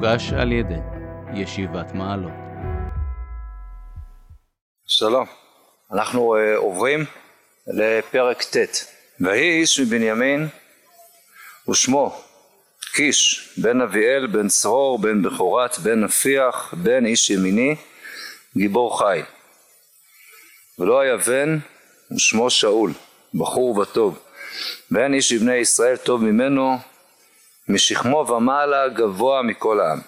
הוגש על ידי ישיבת מעלות. שלום, אנחנו uh, עוברים לפרק ט' ויהי איש מבנימין ושמו קיש בן אביאל בן צרור בן בכורת בן נפיח בן איש ימיני גיבור חיל ולא היה בן ושמו שאול בחור וטוב. ואין איש מבני ישראל טוב ממנו משכמו ומעלה גבוה מכל העם.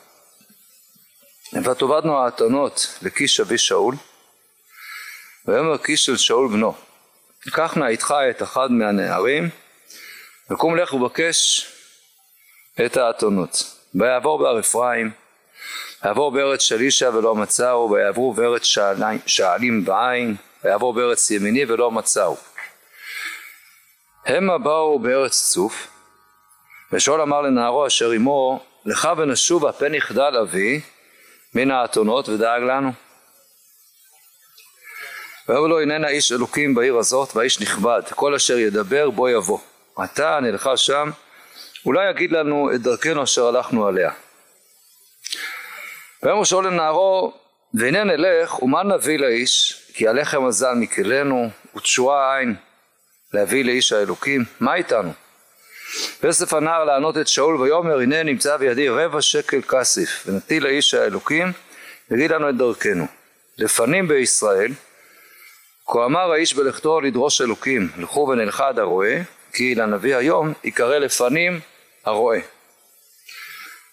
ותאבדנו האתונות לקיש אבי שאול ויאמר קיש של שאול בנו קח נא איתך את אחד מהנערים וקום לך ובקש את האתונות. ויעבור בהר אפרים ויעבור בארץ שלישה ולא מצאו ויעברו בארץ שעלים בעין ויעבור בארץ ימיני ולא מצאו. המה באו בארץ צוף ושאול אמר לנערו אשר עמו לך ונשובה פן יחדל אבי מן האתונות ודאג לנו. ואמר לו הננה איש אלוקים בעיר הזאת והאיש נכבד כל אשר ידבר בו יבוא. אתה נלכה שם אולי יגיד לנו את דרכנו אשר הלכנו עליה. ויאמר שאול לנערו והנה נלך ומה נביא לאיש כי הלחם הזל מכלנו ותשורה העין להביא לאיש האלוקים. מה איתנו ויוסף הנער לענות את שאול ויאמר הנה נמצא בידי רבע שקל כסף ונטיל לאיש האלוקים יגיד לנו את דרכנו. לפנים בישראל כה אמר האיש בלכתו לדרוש אלוקים לכו ונלכה עד הרועה כי לנביא היום יקרא לפנים הרועה.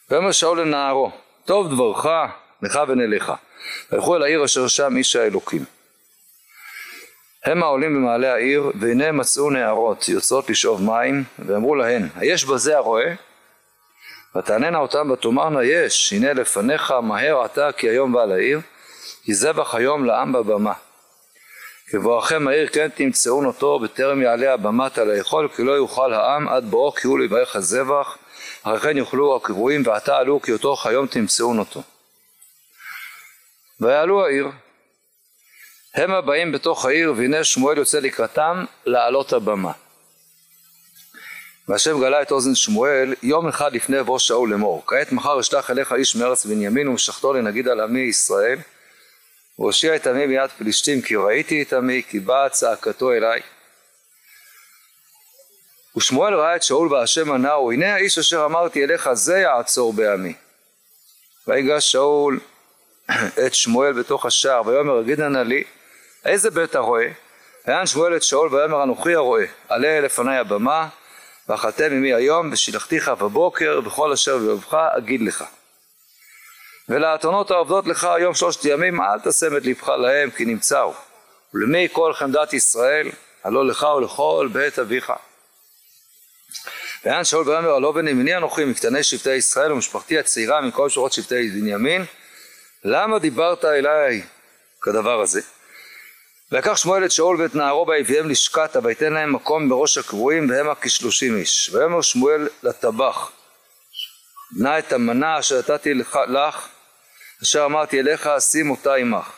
ויאמר שאול לנערו טוב דברך לך ונלכה וילכו אל העיר אשר שם איש האלוקים הם העולים במעלה העיר והנה מצאו נערות יוצאות לשאוב מים ואמרו להן היש בזה הרועה? ותעננה אותם ותאמרנה יש הנה לפניך מהר אתה כי היום בא לעיר כי זבח היום לעם בבמה. כבואכם העיר כן תמצאון אותו בטרם יעלה הבמתה לאכול כי לא יאכל העם עד בואו כי הוא לברך הזבח אחרי כן יאכלו הקבועים ועתה עלו כי אותו כיום תמצאון אותו. ויעלו העיר הם הבאים בתוך העיר והנה שמואל יוצא לקראתם לעלות הבמה. והשם גלה את אוזן שמואל יום אחד לפני בוא שאול לאמור. כעת מחר אשלח אליך איש מארץ בנימין ומשחתו לנגיד על עמי ישראל והושיע את עמי מיד פלישתים כי ראיתי את עמי כי באה צעקתו אליי. ושמואל ראה את שאול והשם ענהו הנה האיש אשר אמרתי אליך זה יעצור בעמי. ויגש שאול את שמואל בתוך השער ויאמר אגידה נא לי איזה בית הרועה? ויען שמואל את שאול ויאמר אנוכי הרועה עלה לפני הבמה ואכלתם עמי היום ושילחתיך בבוקר וכל אשר באוהבך אגיד לך. ולאתונות העובדות לך היום שלושת ימים אל תשם את לבך להם כי נמצאו. ולמי כל חמדת ישראל הלא לך ולכל בית אביך. ויען שאול ויאמר הלא בנימיני אנוכי מקטני שבטי ישראל ומשפחתי הצעירה מכל שורות שבטי בנימין למה דיברת אליי כדבר הזה ויקח שמואל את שאול ואת נערו ויביאם לשקטה ויתן להם מקום בראש הקבועים והמה כשלושים איש. ויאמר שמואל לטבח נא את המנה אשר נתתי לך, לך אשר אמרתי אליך שים אותה עמך.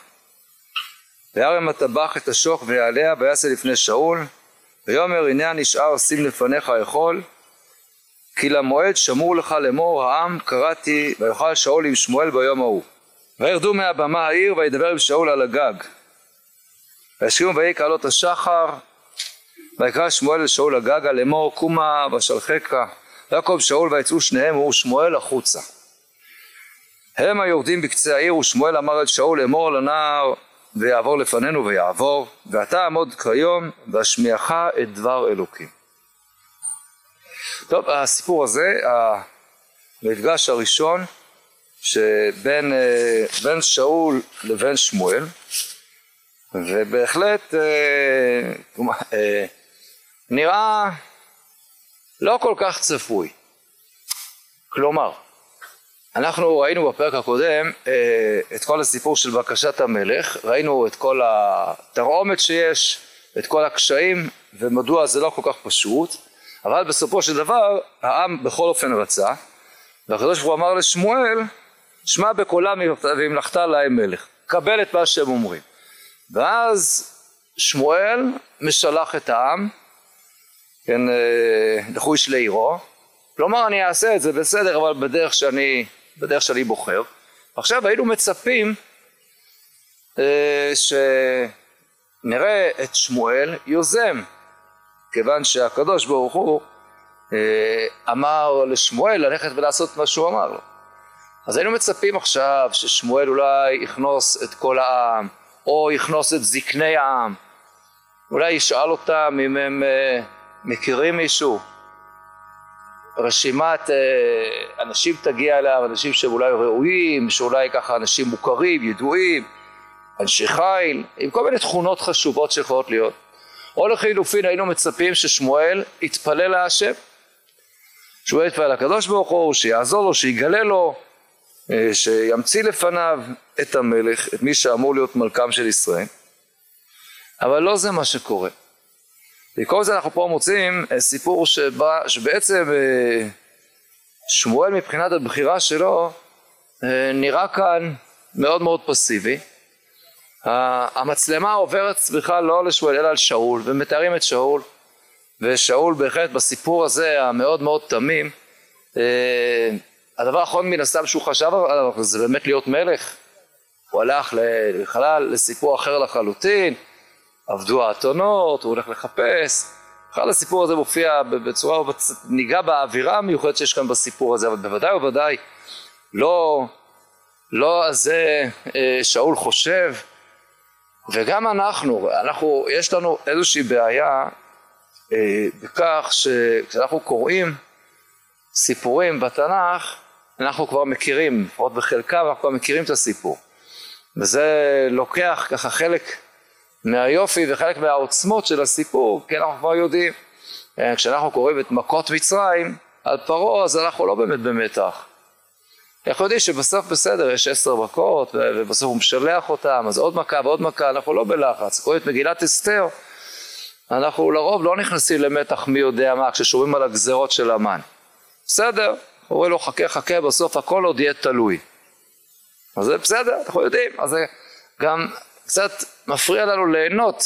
וירם הטבח את השוך ויעליה ויעשה לפני שאול. ויאמר הנה הנשאר שים לפניך אכול כי למועד שמור לך לאמור העם קראתי ויאכל שאול עם שמואל ביום ההוא. וירדו מהבמה העיר וידבר עם שאול על הגג וישכימו ויהי כעלות השחר ויקרא שמואל אל שאול הגגה לאמור קומה ושלחך ויעקב שאול ויצאו שניהם הוא שמואל החוצה. הם היורדים בקצה העיר ושמואל אמר אל שאול לאמור לנער ויעבור לפנינו ויעבור ואתה עמוד כיום ואשמיעך את דבר אלוקים טוב הסיפור הזה המפגש הראשון שבין שאול לבין שמואל ובהחלט אה, אה, נראה לא כל כך צפוי. כלומר, אנחנו ראינו בפרק הקודם אה, את כל הסיפור של בקשת המלך, ראינו את כל התרעומת שיש, את כל הקשיים ומדוע זה לא כל כך פשוט, אבל בסופו של דבר העם בכל אופן רצה, והקדוש ברוך הוא אמר לשמואל, שמע בקולם והמלכת להם מלך, קבל את מה שהם אומרים. ואז שמואל משלח את העם, כן, לכו איש לעירו, כלומר אני אעשה את זה בסדר אבל בדרך שאני בדרך שאני בוחר. עכשיו היינו מצפים אה, שנראה את שמואל יוזם, כיוון שהקדוש ברוך הוא אה, אמר לשמואל ללכת ולעשות מה שהוא אמר לו. אז היינו מצפים עכשיו ששמואל אולי יכנוס את כל העם, או יכנוס את זקני העם, אולי ישאל אותם אם הם uh, מכירים מישהו, רשימת uh, אנשים תגיע אליו, אנשים שאולי ראויים, שאולי ככה אנשים מוכרים, ידועים, אנשי חיל, עם כל מיני תכונות חשובות שיכולות להיות. או לחילופין היינו מצפים ששמואל יתפלל להשם, שהוא יתפלל לקדוש ברוך הוא, שיעזור לו, שיגלה לו, אה, שימציא לפניו את המלך, את מי שאמור להיות מלכם של ישראל. אבל לא זה מה שקורה. במקום זה אנחנו פה מוצאים אה, סיפור שבא, שבעצם אה, שמואל מבחינת הבחירה שלו נראה כאן מאוד מאוד פסיבי. המצלמה עוברת בכלל לא לשמואל אלא על שאול ומתארים את שאול ושאול בהחלט בסיפור הזה המאוד מאוד תמים הדבר האחרון מן הסתם שהוא חשב עליו זה באמת להיות מלך. הוא הלך בכלל לסיפור אחר לחלוטין. עבדו האתונות, הוא הולך לחפש. בכלל הסיפור הזה מופיע בצורה, ניגע באווירה המיוחדת שיש כאן בסיפור הזה אבל בוודאי ובוודאי לא, לא על זה אה, שאול חושב. וגם אנחנו, אנחנו, יש לנו איזושהי בעיה אה, בכך שכשאנחנו קוראים סיפורים בתנ"ך אנחנו כבר מכירים, לפחות בחלקם אנחנו כבר מכירים את הסיפור. וזה לוקח ככה חלק מהיופי וחלק מהעוצמות של הסיפור כי אנחנו כבר יודעים. אה, כשאנחנו קוראים את מכות מצרים על פרעה אז אנחנו לא באמת במתח. אנחנו יודעים שבסוף בסדר יש עשר מכות ובסוף הוא משלח אותם אז עוד מכה ועוד מכה אנחנו לא בלחץ. קוראים את מגילת אסתר אנחנו לרוב לא נכנסים למתח מי יודע מה כששומעים על הגזרות של המן. בסדר הוא אומר לו חכה חכה בסוף הכל עוד יהיה תלוי. אז זה בסדר אנחנו יודעים. אז זה גם קצת מפריע לנו ליהנות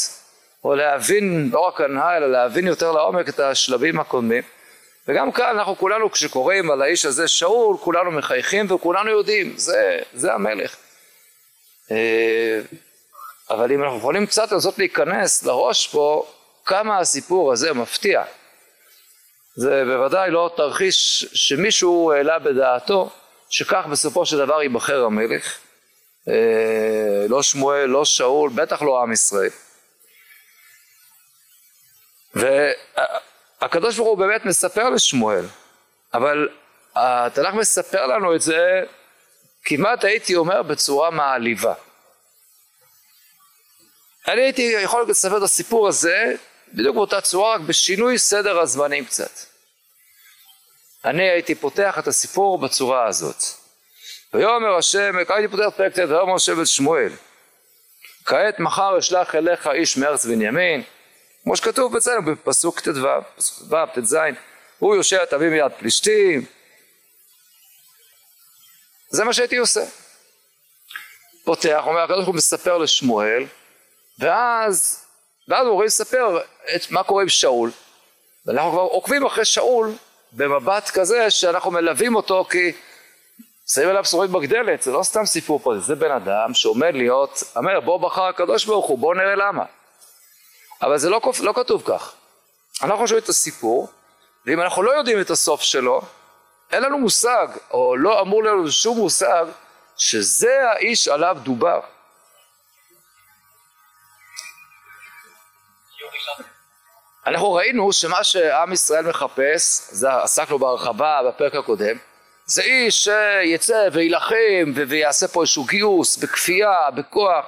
או להבין לא רק הנאה אלא להבין יותר לעומק את השלבים הקודמים. וגם כאן אנחנו כולנו כשקוראים על האיש הזה שאול כולנו מחייכים וכולנו יודעים זה, זה המלך. אה, אבל אם אנחנו יכולים קצת לנסות להיכנס לראש פה כמה הסיפור הזה מפתיע זה בוודאי לא תרחיש שמישהו העלה בדעתו שכך בסופו של דבר ייבחר המלך. אה, לא שמואל, לא שאול, בטח לא עם ישראל. והקדוש ברוך הוא באמת מספר לשמואל אבל התנ"ך מספר לנו את זה כמעט הייתי אומר בצורה מעליבה. אני הייתי יכול לספר את הסיפור הזה בדיוק באותה צורה רק בשינוי סדר הזמנים קצת אני הייתי פותח את הסיפור בצורה הזאת. ויאמר השם, הייתי פותח פרק ט' ויאמר השם את שמואל כעת מחר אשלח אליך איש מארץ בנימין כמו שכתוב אצלנו בפסוק ט"ו, פסוק ט"ו, ט"ז הוא יושע את אבי מיד פלישתים זה מה שהייתי עושה. פותח, אומר הקדוש ברוך הוא מספר לשמואל ואז ואז הוא רואה לספר את מה קורה עם שאול ואנחנו כבר עוקבים אחרי שאול במבט כזה שאנחנו מלווים אותו כי שמים עליו בשורות בגדלת זה לא סתם סיפור פה זה בן אדם שעומד להיות אומר בוא בחר הקדוש ברוך הוא בוא נראה למה. אבל זה לא, לא כתוב כך. אנחנו שומעים את הסיפור ואם אנחנו לא יודעים את הסוף שלו אין לנו מושג או לא אמור לנו שום מושג שזה האיש עליו דובר אנחנו ראינו שמה שעם ישראל מחפש, זה עסקנו בהרחבה בפרק הקודם, זה איש שיצא ויילחם ויעשה פה איזשהו גיוס בכפייה, בכוח,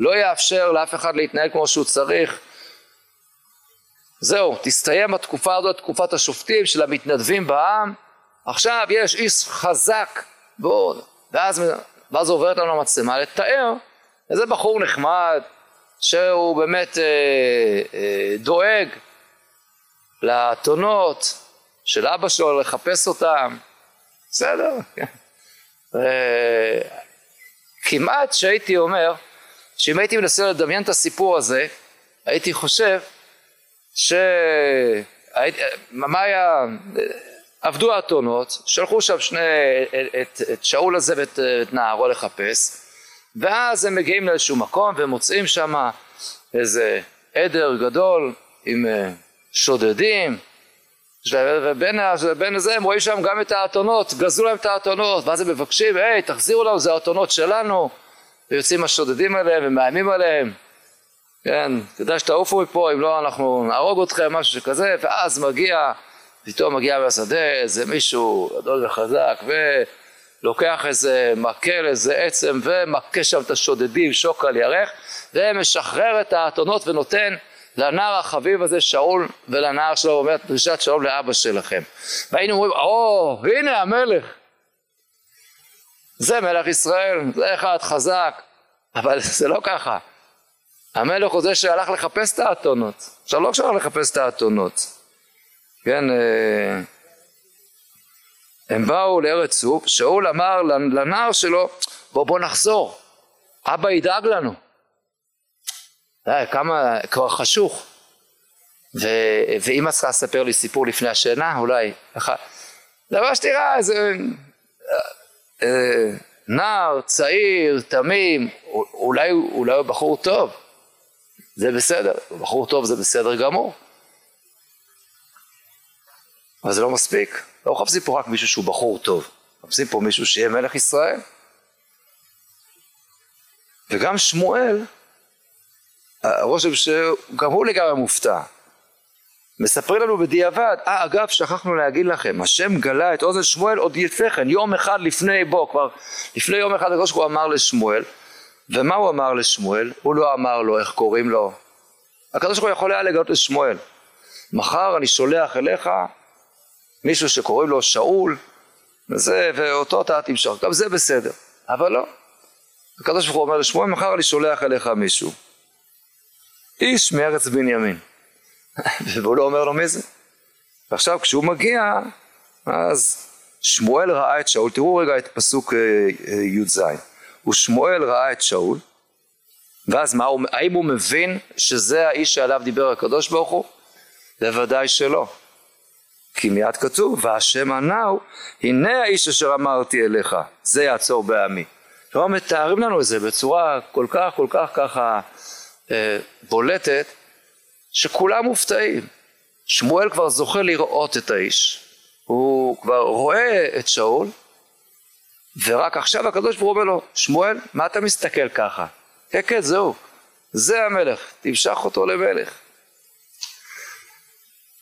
לא יאפשר לאף אחד להתנהל כמו שהוא צריך. זהו, תסתיים התקופה הזאת, תקופת השופטים של המתנדבים בעם, עכשיו יש איש חזק, בואו, ואז, ואז עוברת לנו המצלמה לתאר איזה בחור נחמד, שהוא באמת אה, אה, דואג לאתונות של אבא שלו לחפש אותם. בסדר אה, כמעט שהייתי אומר שאם הייתי מנסה לדמיין את הסיפור הזה הייתי חושב ש... מה היה עבדו האתונות, שלחו שם שני, את, את שאול הזה ואת את נערו לחפש, ואז הם מגיעים לאיזשהו מקום ומוצאים שם איזה עדר גדול עם אה, שודדים, ובין זה הם רואים שם גם את האתונות, גזלו להם את האתונות, ואז הם מבקשים, היי, תחזירו לנו, זה האתונות שלנו, ויוצאים השודדים עליהם ומאיימים עליהם, כן, כדאי שתעופו מפה, אם לא אנחנו נהרוג אתכם, משהו שכזה, ואז מגיע, פתאום מגיע מהשדה איזה מישהו גדול וחזק, ולוקח איזה מקל, איזה עצם, ומכה שם את השודדים, שוק על ירך, ומשחרר את האתונות ונותן לנער החביב הזה שאול ולנער שלו אומר דרישת שלום לאבא שלכם. והיינו אומרים או הנה המלך. זה מלך ישראל זה אחד חזק. אבל זה לא ככה. המלך הוא זה שהלך לחפש את האתונות. עכשיו לא כשהלך לחפש את האתונות. כן אה, הם באו לארץ סוף שאול אמר לנער שלו בוא בוא נחזור. אבא ידאג לנו אה, כמה, כבר חשוך. ו, ואמא צריכה לספר לי סיפור לפני השינה, אולי, ככה. דבר שתראה, איזה אה, נער, צעיר, תמים, אולי, אולי הוא בחור טוב, זה בסדר, בחור טוב זה בסדר גמור. אבל זה לא מספיק, לא מחפשים פה רק מישהו שהוא בחור טוב, מחפשים פה מישהו שיהיה מלך ישראל. וגם שמואל הרושם שגם הוא לגמרי מופתע. מספרים לנו בדיעבד, אה אגב שכחנו להגיד לכם, השם גלה את אוזן שמואל עוד לפני כן, יום אחד לפני בו, כבר לפני יום אחד הקדוש ברוך הוא אמר לשמואל, ומה הוא אמר לשמואל? הוא לא אמר לו איך קוראים לו, הקדוש ברוך הוא יכול היה לגלות לשמואל, מחר אני שולח אליך מישהו שקוראים לו שאול, וזה, ואותו אתה תמשוך, גם זה בסדר, אבל לא, הקדוש ברוך הוא אומר לשמואל, מחר אני שולח אליך מישהו איש מארץ בנימין. והוא לא אומר לו מי זה. ועכשיו כשהוא מגיע, אז שמואל ראה את שאול, תראו רגע את פסוק אה, אה, י"ז. ושמואל ראה את שאול, ואז מה הוא, האם הוא מבין שזה האיש שעליו דיבר הקדוש ברוך הוא? בוודאי שלא. כי מיד כתוב, והשם ענהו, הנה האיש אשר אמרתי אליך, זה יעצור בעמי. כלומר מתארים לנו את זה בצורה כל כך כל כך ככה אה, בולטת שכולם מופתעים. שמואל כבר זוכה לראות את האיש, הוא כבר רואה את שאול, ורק עכשיו הקדוש ברוך הוא אומר לו, שמואל, מה אתה מסתכל ככה? כן, כן, זהו, זה המלך, תמשך אותו למלך.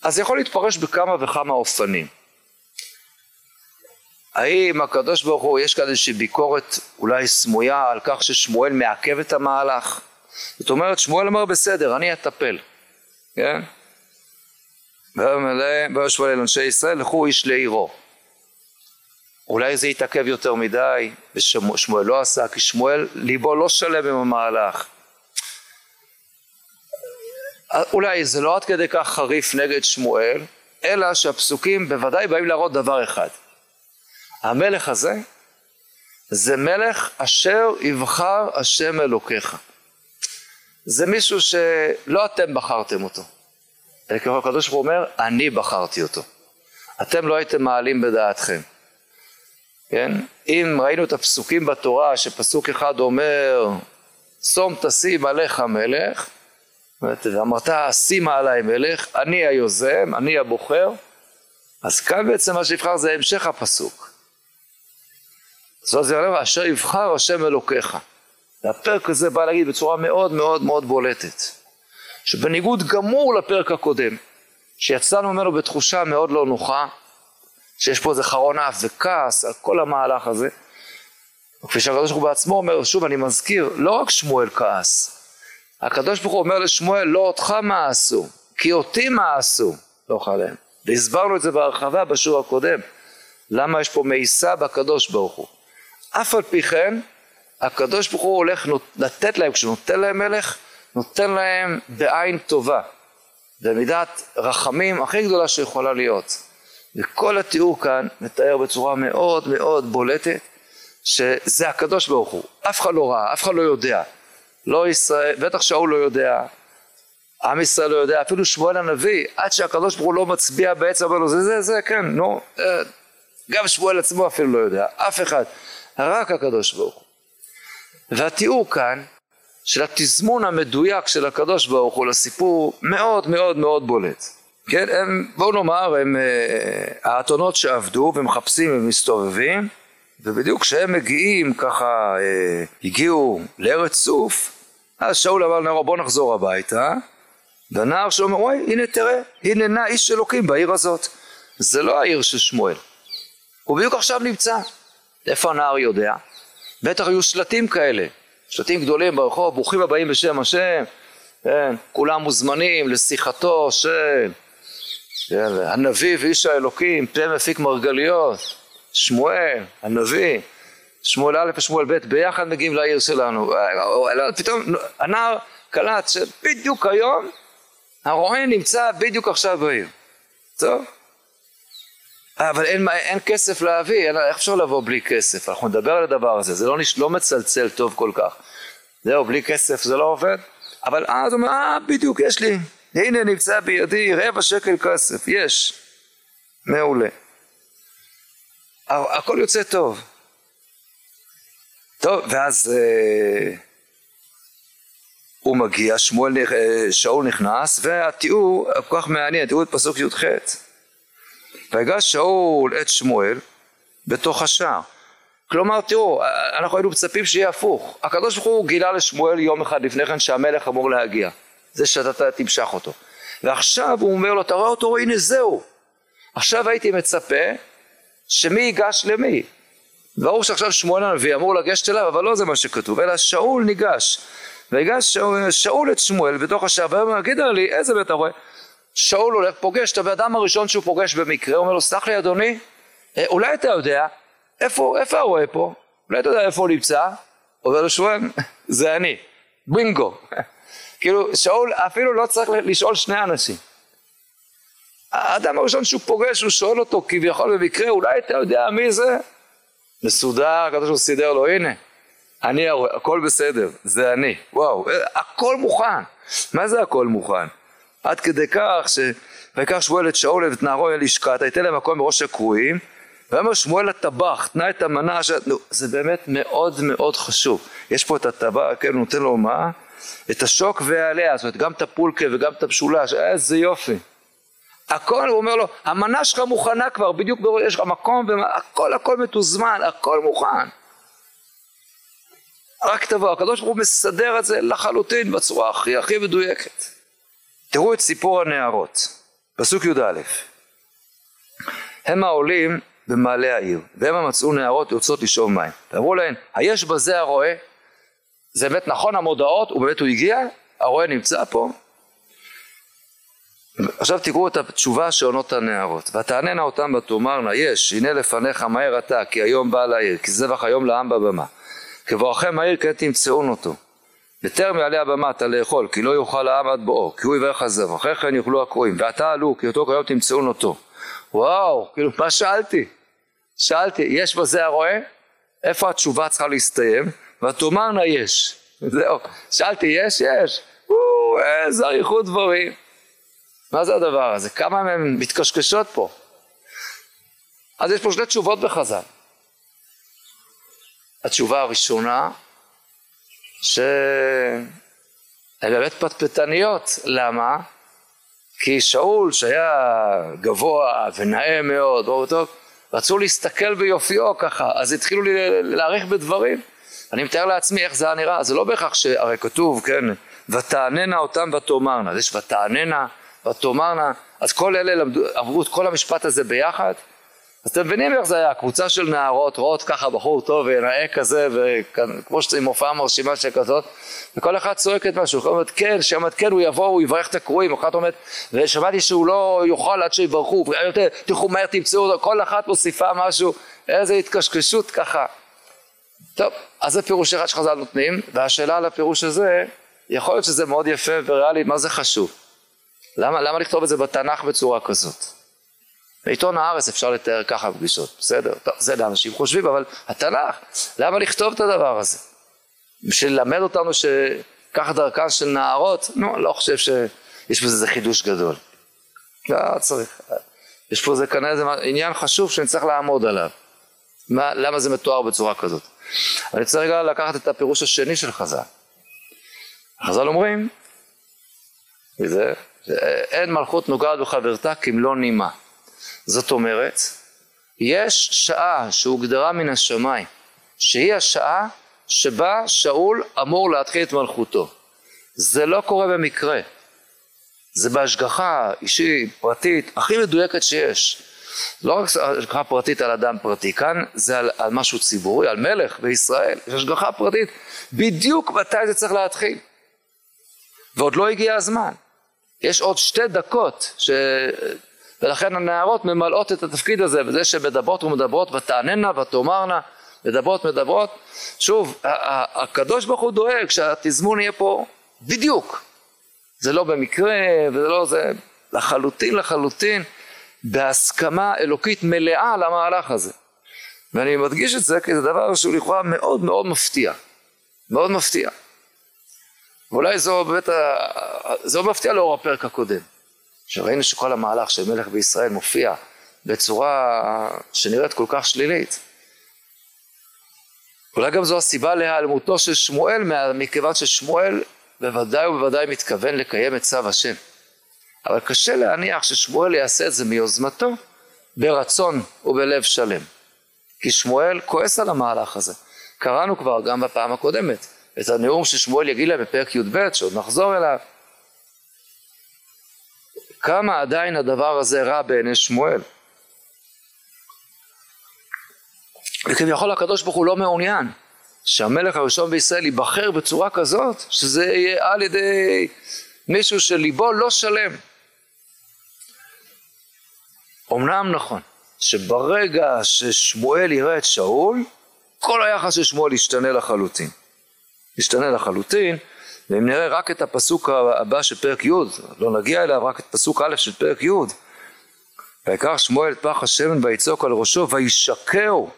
אז יכול להתפרש בכמה וכמה אופנים. האם הקדוש ברוך הוא, יש כאן איזושהי ביקורת אולי סמויה על כך ששמואל מעכב את המהלך? זאת אומרת שמואל אמר בסדר אני אטפל. כן? שמואל אל אנשי ישראל לכו איש לעירו. אולי זה יתעכב יותר מדי ושמואל לא עשה כי שמואל ליבו לא שלם עם המהלך. אולי זה לא עד כדי כך חריף נגד שמואל אלא שהפסוקים בוודאי באים להראות דבר אחד. המלך הזה זה מלך אשר יבחר השם אלוקיך זה מישהו שלא אתם בחרתם אותו. אלא כמו הקדוש ברוך הוא אומר, אני בחרתי אותו. אתם לא הייתם מעלים בדעתכם. כן? אם ראינו את הפסוקים בתורה, שפסוק אחד אומר, שום תשים עליך מלך, ואמרת שימה עליי מלך, אני היוזם, אני הבוחר, אז כאן בעצם מה שיבחר זה המשך הפסוק. זאת אומרת, אשר יבחר השם אלוקיך. והפרק הזה בא להגיד בצורה מאוד מאוד מאוד בולטת, שבניגוד גמור לפרק הקודם, שיצאנו ממנו בתחושה מאוד לא נוחה, שיש פה איזה חרון אף וכעס על כל המהלך הזה, וכפי שהקדוש ברוך הוא בעצמו אומר, שוב אני מזכיר, לא רק שמואל כעס, הקדוש ברוך הוא אומר לשמואל, לא אותך עשו, כי אותי עשו, לא חלם. והסברנו את זה בהרחבה בשיעור הקודם, למה יש פה מאיסה בקדוש ברוך הוא. אף על פי כן, הקדוש ברוך הוא הולך לתת להם, כשנותן להם מלך, נותן להם בעין טובה, במידת רחמים הכי גדולה שיכולה להיות. וכל התיאור כאן מתאר בצורה מאוד מאוד בולטת שזה הקדוש ברוך הוא, אף אחד לא ראה, אף אחד לא יודע, לא ישראל, בטח שאול לא יודע, עם ישראל לא יודע, אפילו שמואל הנביא, עד שהקדוש ברוך הוא לא מצביע בעצם, אומר לו זה זה זה, כן, נו, אה, גם שמואל עצמו אפילו לא יודע, אף אחד, רק הקדוש ברוך הוא. והתיאור כאן של התזמון המדויק של הקדוש ברוך הוא לסיפור מאוד מאוד מאוד בולט. כן, הם, בואו נאמר, הם אה, האתונות שעבדו ומחפשים ומסתובבים, ובדיוק כשהם מגיעים ככה, אה, הגיעו לארץ סוף, אז שאול אמר לנער בוא נחזור הביתה, והנער שאומר וואי הנה תראה, הנה נע איש אלוקים בעיר הזאת. זה לא העיר של שמואל, הוא בדיוק עכשיו נמצא. איפה הנער יודע? בטח היו שלטים כאלה, שלטים גדולים ברחוב, ברוכים הבאים בשם השם, כן, כולם מוזמנים לשיחתו של כן, הנביא ואיש האלוקים, פה מפיק מרגליות, שמואל, הנביא, שמואל א' ושמואל ב' ביחד מגיעים לעיר שלנו, פתאום הנער קלט שבדיוק היום הרועה נמצא בדיוק עכשיו בעיר, טוב? אבל אין, אין כסף להביא, אין, איך אפשר לבוא בלי כסף? אנחנו נדבר על הדבר הזה, זה לא, נש, לא מצלצל טוב כל כך. זהו, בלי כסף זה לא עובד? אבל אז הוא אומר, אה, בדיוק, יש לי, הנה נמצא בידי רבע שקל כסף, יש. מעולה. הכל יוצא טוב. טוב, ואז אה, הוא מגיע, שמואל, אה, שאול נכנס, והתיאור כל כך מעניין, תראו את פסוק י"ח. ויגש שאול את שמואל בתוך השער. כלומר תראו, אנחנו היינו מצפים שיהיה הפוך. הקדוש ברוך הוא גילה לשמואל יום אחד לפני כן שהמלך אמור להגיע. זה שאתה תמשך אותו. ועכשיו הוא אומר לו, אתה רואה אותו, הנה זהו. עכשיו הייתי מצפה שמי ייגש למי. ברור שעכשיו שמואל הנביא אמור לגשת אליו, אבל לא זה מה שכתוב, אלא שאול ניגש. ויגש שאול, שאול את שמואל בתוך השער, גיד לי, איזה בית אתה רואה? שאול הולך, פוגש את הבן אדם הראשון שהוא פוגש במקרה, אומר לו, סלח לי אדוני, אה, אולי אתה יודע, איפה, איפה הרואה פה? אולי אתה יודע איפה הוא נמצא? אומר לו שמואל, זה אני, בינגו. כאילו, שאול אפילו לא צריך לשאול שני אנשים. האדם הראשון שהוא פוגש, הוא שואל אותו כביכול במקרה, אולי אתה יודע מי זה? מסודר, הקדוש ברוך סידר לו, הנה, אני הרואה, הכל בסדר, זה אני, וואו, הכל מוכן. מה זה הכל מוכן? עד כדי כך ש... ויקח שמואל את שאול ואת נערו אל לשכת, הייתן להם מקום בראש הקרואים, ויאמר שמואל הטבח, תנא את המנה, ש... נו, זה באמת מאוד מאוד חשוב. יש פה את הטבח, כן, נותן לו מה? את השוק והעליה, זאת אומרת גם את הפולקה וגם את המשולש, איזה יופי. הכל, הוא אומר לו, המנה שלך מוכנה כבר, בדיוק יש לך מקום, הכל הכל מתוזמן, הכל מוכן. רק תבוא, הקדוש ברוך הוא מסדר את זה לחלוטין בצורה הכי הכי מדויקת. תראו את סיפור הנערות, פסוק י"א. הם העולים במעלה העיר, והם מצאו נערות יוצאות לשאוב מים. ואמרו להן, היש בזה הרועה? זה באמת נכון המודעות, ובאמת הוא הגיע? הרועה נמצא פה? עכשיו תראו את התשובה שעונות הנערות. ותעננה אותם ותאמרנה, יש, הנה לפניך מהר אתה, כי היום בא לעיר, כי זבח היום לעם בבמה. כבואכם העיר כן תמצאון אותו. בטרם יעלה הבמתה לאכול, כי לא יאכל העם עד בואו, כי הוא יברך הזבח, אחרי כן יאכלו הקרואים, ועתה עלו, כי אותו כיום תמצאון אותו. וואו, כאילו, מה שאלתי? שאלתי, יש בזה הרועה? איפה התשובה צריכה להסתיים? ותאמרנה יש. זהו, שאלתי, יש? יש. איזה אריכות דברים. מה זה הדבר הזה? כמה מהן מתקשקשות פה? אז יש פה שתי תשובות בחז"ל. התשובה הראשונה, שהן באמת פטפטניות. למה? כי שאול שהיה גבוה ונאה מאוד, ברור טוב, רצו להסתכל ביופיו ככה, אז התחילו להעריך בדברים. אני מתאר לעצמי איך זה היה נראה, זה לא בהכרח שהרי כתוב, כן, ותעננה אותם ותאמרנה, אז יש ותעננה ותאמרנה, אז כל אלה למדו, עברו את כל המשפט הזה ביחד, אז אתם מבינים איך זה היה, קבוצה של נערות רואות ככה בחור טוב ונאה כזה וכמו שעם הופעה מרשימה שכזאת וכל אחד צועק את משהו, אומרת כן, שאומרת כן הוא יבוא הוא יברך את הקרואים, אחת אומרת ושמעתי שהוא לא יאכל עד שיברכו, תלכו מהר תמצאו אותו, כל אחת מוסיפה משהו, איזה התקשקשות ככה. טוב, אז זה פירוש אחד שחז"ל נותנים, והשאלה על הפירוש הזה, יכול להיות שזה מאוד יפה וריאלי, מה זה חשוב? למה, למה לכתוב את זה בתנ"ך בצורה כזאת? בעיתון הארץ אפשר לתאר ככה פגישות, בסדר, טוב, זה לאנשים חושבים, אבל התנ"ך, למה לכתוב את הדבר הזה? בשביל ללמד אותנו שככה דרכן של נערות? נו, לא חושב ש... יש בזה איזה חידוש גדול. לא צריך. יש פה זה כנראה איזה עניין חשוב שאני צריך לעמוד עליו. מה, למה זה מתואר בצורה כזאת? אני צריך רגע לקחת את הפירוש השני של חז"ל. חז"ל אומרים, וזה, אין מלכות נוגעת בחברתה כמלוא נימה. זאת אומרת, יש שעה שהוגדרה מן השמיים, שהיא השעה שבה שאול אמור להתחיל את מלכותו. זה לא קורה במקרה. זה בהשגחה אישית, פרטית, הכי מדויקת שיש. לא רק השגחה פרטית על אדם פרטי, כאן זה על, על משהו ציבורי, על מלך בישראל, יש השגחה פרטית, בדיוק מתי זה צריך להתחיל. ועוד לא הגיע הזמן. יש עוד שתי דקות, ש... ולכן הנערות ממלאות את התפקיד הזה, וזה שמדברות ומדברות ותעננה ותאמרנה, מדברות מדברות. שוב, הקדוש ברוך הוא דואג שהתזמון יהיה פה בדיוק. זה לא במקרה, וזה לא זה, לחלוטין לחלוטין, בהסכמה אלוקית מלאה למהלך הזה. ואני מדגיש את זה כי זה דבר שהוא לכאורה מאוד מאוד מפתיע. מאוד מפתיע. ואולי זו באמת, זה לא מפתיע לאור הפרק הקודם. שראינו שכל המהלך של מלך בישראל מופיע בצורה שנראית כל כך שלילית. אולי גם זו הסיבה להיעלמותו של שמואל, מכיוון ששמואל בוודאי ובוודאי מתכוון לקיים את צו השם. אבל קשה להניח ששמואל יעשה את זה מיוזמתו, ברצון ובלב שלם. כי שמואל כועס על המהלך הזה. קראנו כבר גם בפעם הקודמת את הנאום ששמואל יגיד להם בפרק י"ב, שעוד נחזור אליו. כמה עדיין הדבר הזה רע בעיני שמואל. וכביכול הקדוש ברוך הוא לא מעוניין שהמלך הראשון בישראל ייבחר בצורה כזאת שזה יהיה על ידי מישהו שליבו לא שלם. אמנם נכון שברגע ששמואל יראה את שאול כל היחס של שמואל ישתנה לחלוטין. ישתנה לחלוטין ואם נראה רק את הפסוק הבא של פרק י', לא נגיע אליו, רק את פסוק א' של פרק י', ויקח שמואל את פח השמן ויצוק על ראשו וישקהו.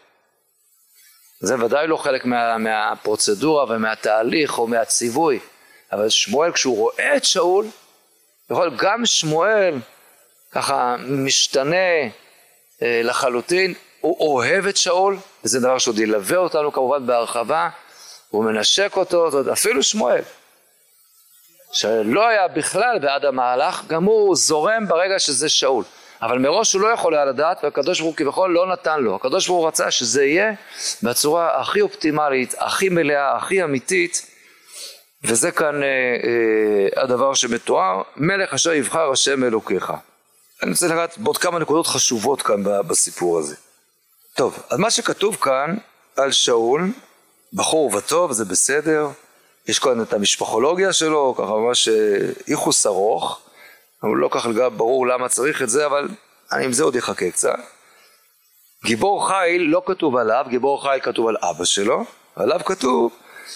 זה ודאי לא חלק מה, מהפרוצדורה ומהתהליך או מהציווי, אבל שמואל כשהוא רואה את שאול, יכול גם שמואל ככה משתנה אה, לחלוטין, הוא אוהב את שאול, וזה דבר שעוד ילווה אותנו כמובן בהרחבה, הוא מנשק אותו, אפילו שמואל. שלא היה בכלל בעד המהלך, גם הוא זורם ברגע שזה שאול. אבל מראש הוא לא יכול היה לדעת, והקדוש ברוך הוא כביכול לא נתן לו. הקדוש ברוך הוא רצה שזה יהיה בצורה הכי אופטימלית, הכי מלאה, הכי אמיתית, וזה כאן אה, אה, הדבר שמתואר, מלך אשר יבחר השם אלוקיך. אני רוצה לגעת בעוד כמה נקודות חשובות כאן בסיפור הזה. טוב, אז מה שכתוב כאן על שאול, בחור וטוב, זה בסדר, יש כאן את המשפחולוגיה שלו, ככה ממש ייחוס ארוך, אבל לא ככה לגמרי ברור למה צריך את זה, אבל אני עם זה עוד אחכה קצת. גיבור חיל לא כתוב עליו, גיבור חיל כתוב על אבא שלו, עליו כתוב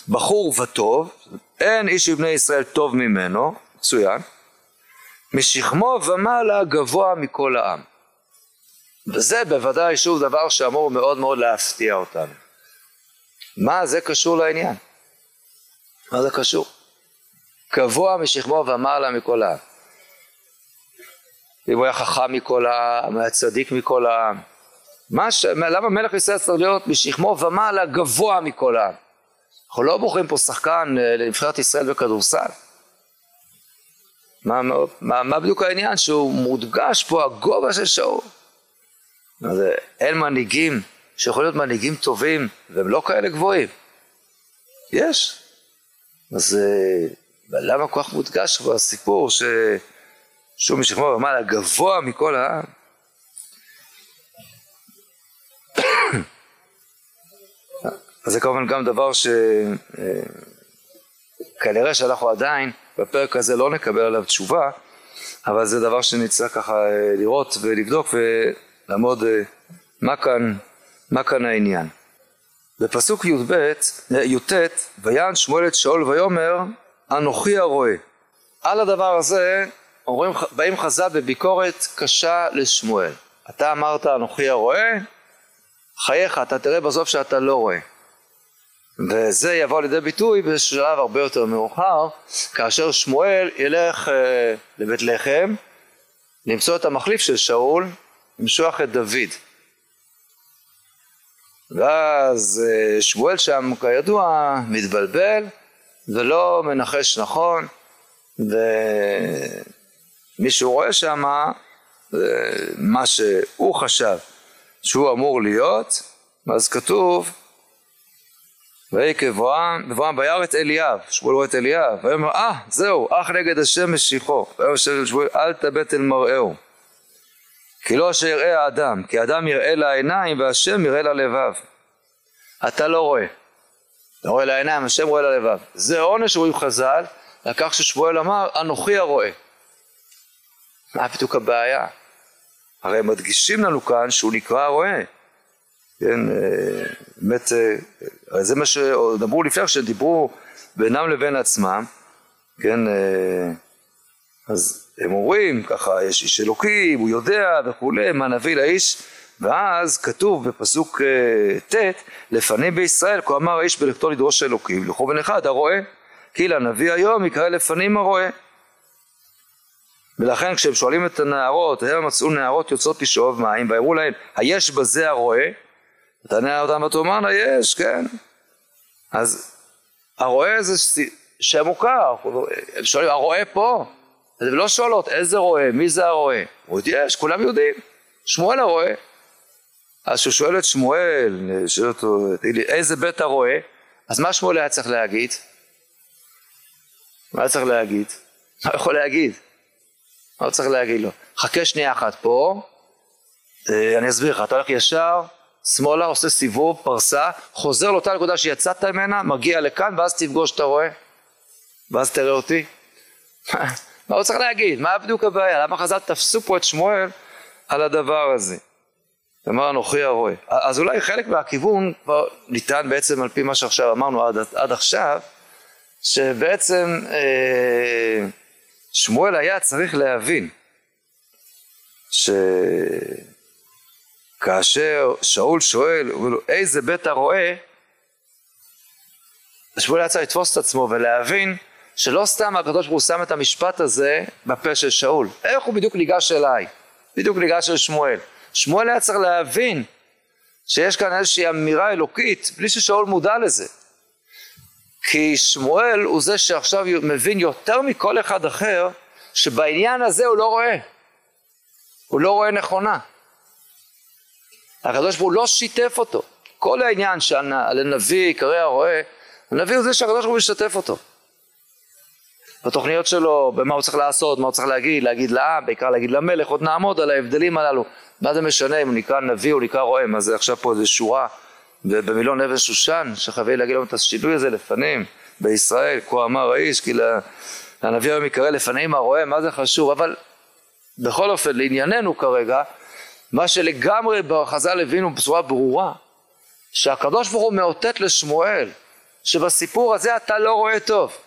בחור וטוב, אין איש מבני ישראל טוב ממנו, מצוין, משכמו ומעלה גבוה מכל העם. וזה בוודאי שוב דבר שאמור מאוד מאוד להפתיע אותנו. מה זה קשור לעניין? מה זה קשור? גבוה משכמו ומעלה מכל העם. אם הוא היה חכם מכל העם, היה צדיק מכל העם. ש... למה מלך ישראל צריך להיות משכמו ומעלה גבוה מכל העם? אנחנו לא בוחרים פה שחקן אה, לנבחרת ישראל בכדורסל. מה, מה, מה בדיוק העניין? שהוא מודגש פה הגובה של שאול. אין מנהיגים שיכולים להיות מנהיגים טובים והם לא כאלה גבוהים. יש. אז אה, למה כל כך מודגש כבר הסיפור ששוב משכמו ומעלה גבוה מכל העם? אז זה כמובן גם דבר שכנראה אה, שאנחנו עדיין בפרק הזה לא נקבל עליו תשובה, אבל זה דבר שנצטרך ככה אה, לראות ולבדוק ולעמוד מה כאן, מה כאן העניין. בפסוק י"ב, י"ט, ויען שמואל את שאול ויאמר אנוכי הרועה. על הדבר הזה אומרים, באים חז"ל בביקורת קשה לשמואל. אתה אמרת אנוכי הרועה, חייך, אתה תראה בסוף שאתה לא רואה. וזה יבוא לידי ביטוי בשלב הרבה יותר מאוחר, כאשר שמואל ילך אה, לבית לחם למצוא את המחליף של שאול, למשוח את דוד. ואז אה, שמואל שם כידוע מתבלבל ולא מנחש נכון ומי שהוא רואה שם מה שהוא חשב שהוא אמור להיות אז כתוב ויהי כבואם, בבואם בירא את אליאב, שמואל רואה את אליאב, ויאמר אה זהו, אח נגד השם משיחו, ויאמר שמואל אל תבט אל מראהו, כי לא אשר יראה האדם, כי האדם יראה לעיניים והשם יראה ללבב. אתה לא רואה, אתה רואה לעיניים, השם רואה ללבב. זה עונש רואים חז"ל, לקח ששמואל אמר אנוכי הרואה. מה בדיוק הבעיה? הרי מדגישים לנו כאן שהוא נקרא הרואה. כן, אה, באמת, אה, זה מה שאמרו לפני שדיברו בינם לבין עצמם, כן, אה, אז הם אומרים ככה, יש איש אלוקים, הוא יודע וכולי, מה נביא לאיש, ואז כתוב בפסוק ט', לפנים בישראל, כה אמר האיש בלכתו לדרוש אלוקים, לכו בן אחד הרואה, כי לנביא היום יקרא לפנים הרואה. ולכן כשהם שואלים את הנערות, הם מצאו נערות יוצאות לשאוב מים, ואמרו להם, היש בזה הרואה? תענה אותם ותאמרנה יש, כן. אז הרועה זה שם מוכר, הם שואלים, הרועה פה? הם לא שואלות איזה רועה, מי זה הרועה? הוא עוד יש, כולם יודעים, שמואל הרועה. אז כשהוא שואל את שמואל, שואל אותו, איזה בית הרועה? אז מה שמואל היה צריך להגיד? מה צריך להגיד? מה יכול להגיד? מה הוא צריך להגיד לו? חכה שנייה אחת פה, אה, אני אסביר לך, אתה הולך ישר שמאלה, עושה סיבוב, פרסה, חוזר לאותה נקודה שיצאת ממנה, מגיע לכאן, ואז תפגוש את הרועה, ואז תראה אותי. מה הוא צריך להגיד? מה בדיוק הבעיה? למה חז"ל תפסו פה את שמואל על הדבר הזה? אמר אנוכי הרועה. אז אולי חלק מהכיוון כבר ניתן בעצם על פי מה שעכשיו אמרנו עד, עד עכשיו, שבעצם אה, שמואל היה צריך להבין ש... כאשר שאול שואל, אומר לו, איזה בית הרועה? שמואל היה צריך לתפוס את עצמו ולהבין שלא סתם הקדוש ברוך הוא שם את המשפט הזה בפה של שאול. איך הוא בדיוק ניגש אליי? בדיוק ניגש אל שמואל. שמואל היה צריך להבין שיש כאן איזושהי אמירה אלוקית בלי ששאול מודע לזה. כי שמואל הוא זה שעכשיו מבין יותר מכל אחד אחר שבעניין הזה הוא לא רואה. הוא לא רואה נכונה. הקדוש ברוך הוא לא שיתף אותו. כל העניין שלנביא עיקרי הרועה, הנביא הוא זה שהקדוש ברוך הוא משתף אותו. בתוכניות שלו, במה הוא צריך לעשות, מה הוא צריך להגיד, להגיד לעם, בעיקר להגיד למלך, עוד נעמוד על ההבדלים הללו. מה זה משנה אם הוא נקרא נביא או נקרא רועה, מה זה עכשיו פה איזה שורה במילון אבן שושן, שחייבים להגיד לנו את השינוי הזה לפנים, בישראל, כה אמר האיש, כי לנביא היום יקרא לפנים הרועה, מה זה חשוב, אבל בכל אופן, לענייננו כרגע, מה שלגמרי בחז"ל הבינו בצורה ברורה, שהקדוש ברוך הוא מאותת לשמואל, שבסיפור הזה אתה לא רואה טוב.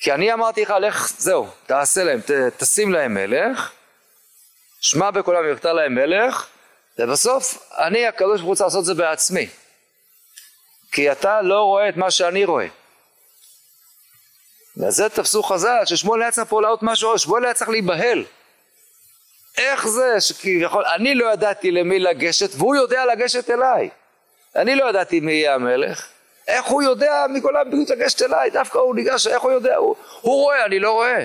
כי אני אמרתי לך, לך, זהו, תעשה להם, ת, תשים להם מלך, שמע בקולם ויחטא להם מלך, ובסוף אני הקדוש ברוך הוא צריך לעשות את זה בעצמי. כי אתה לא רואה את מה שאני רואה. וזה תפסו חז"ל, ששמואל היה צריך פה לעלות משהו, שמואל היה צריך להיבהל. איך זה שכביכול אני לא ידעתי למי לגשת והוא יודע לגשת אליי אני לא ידעתי מי יהיה המלך איך הוא יודע מכל הבריאות לגשת אליי? דווקא הוא ניגש איך הוא יודע? הוא, הוא רואה אני לא רואה.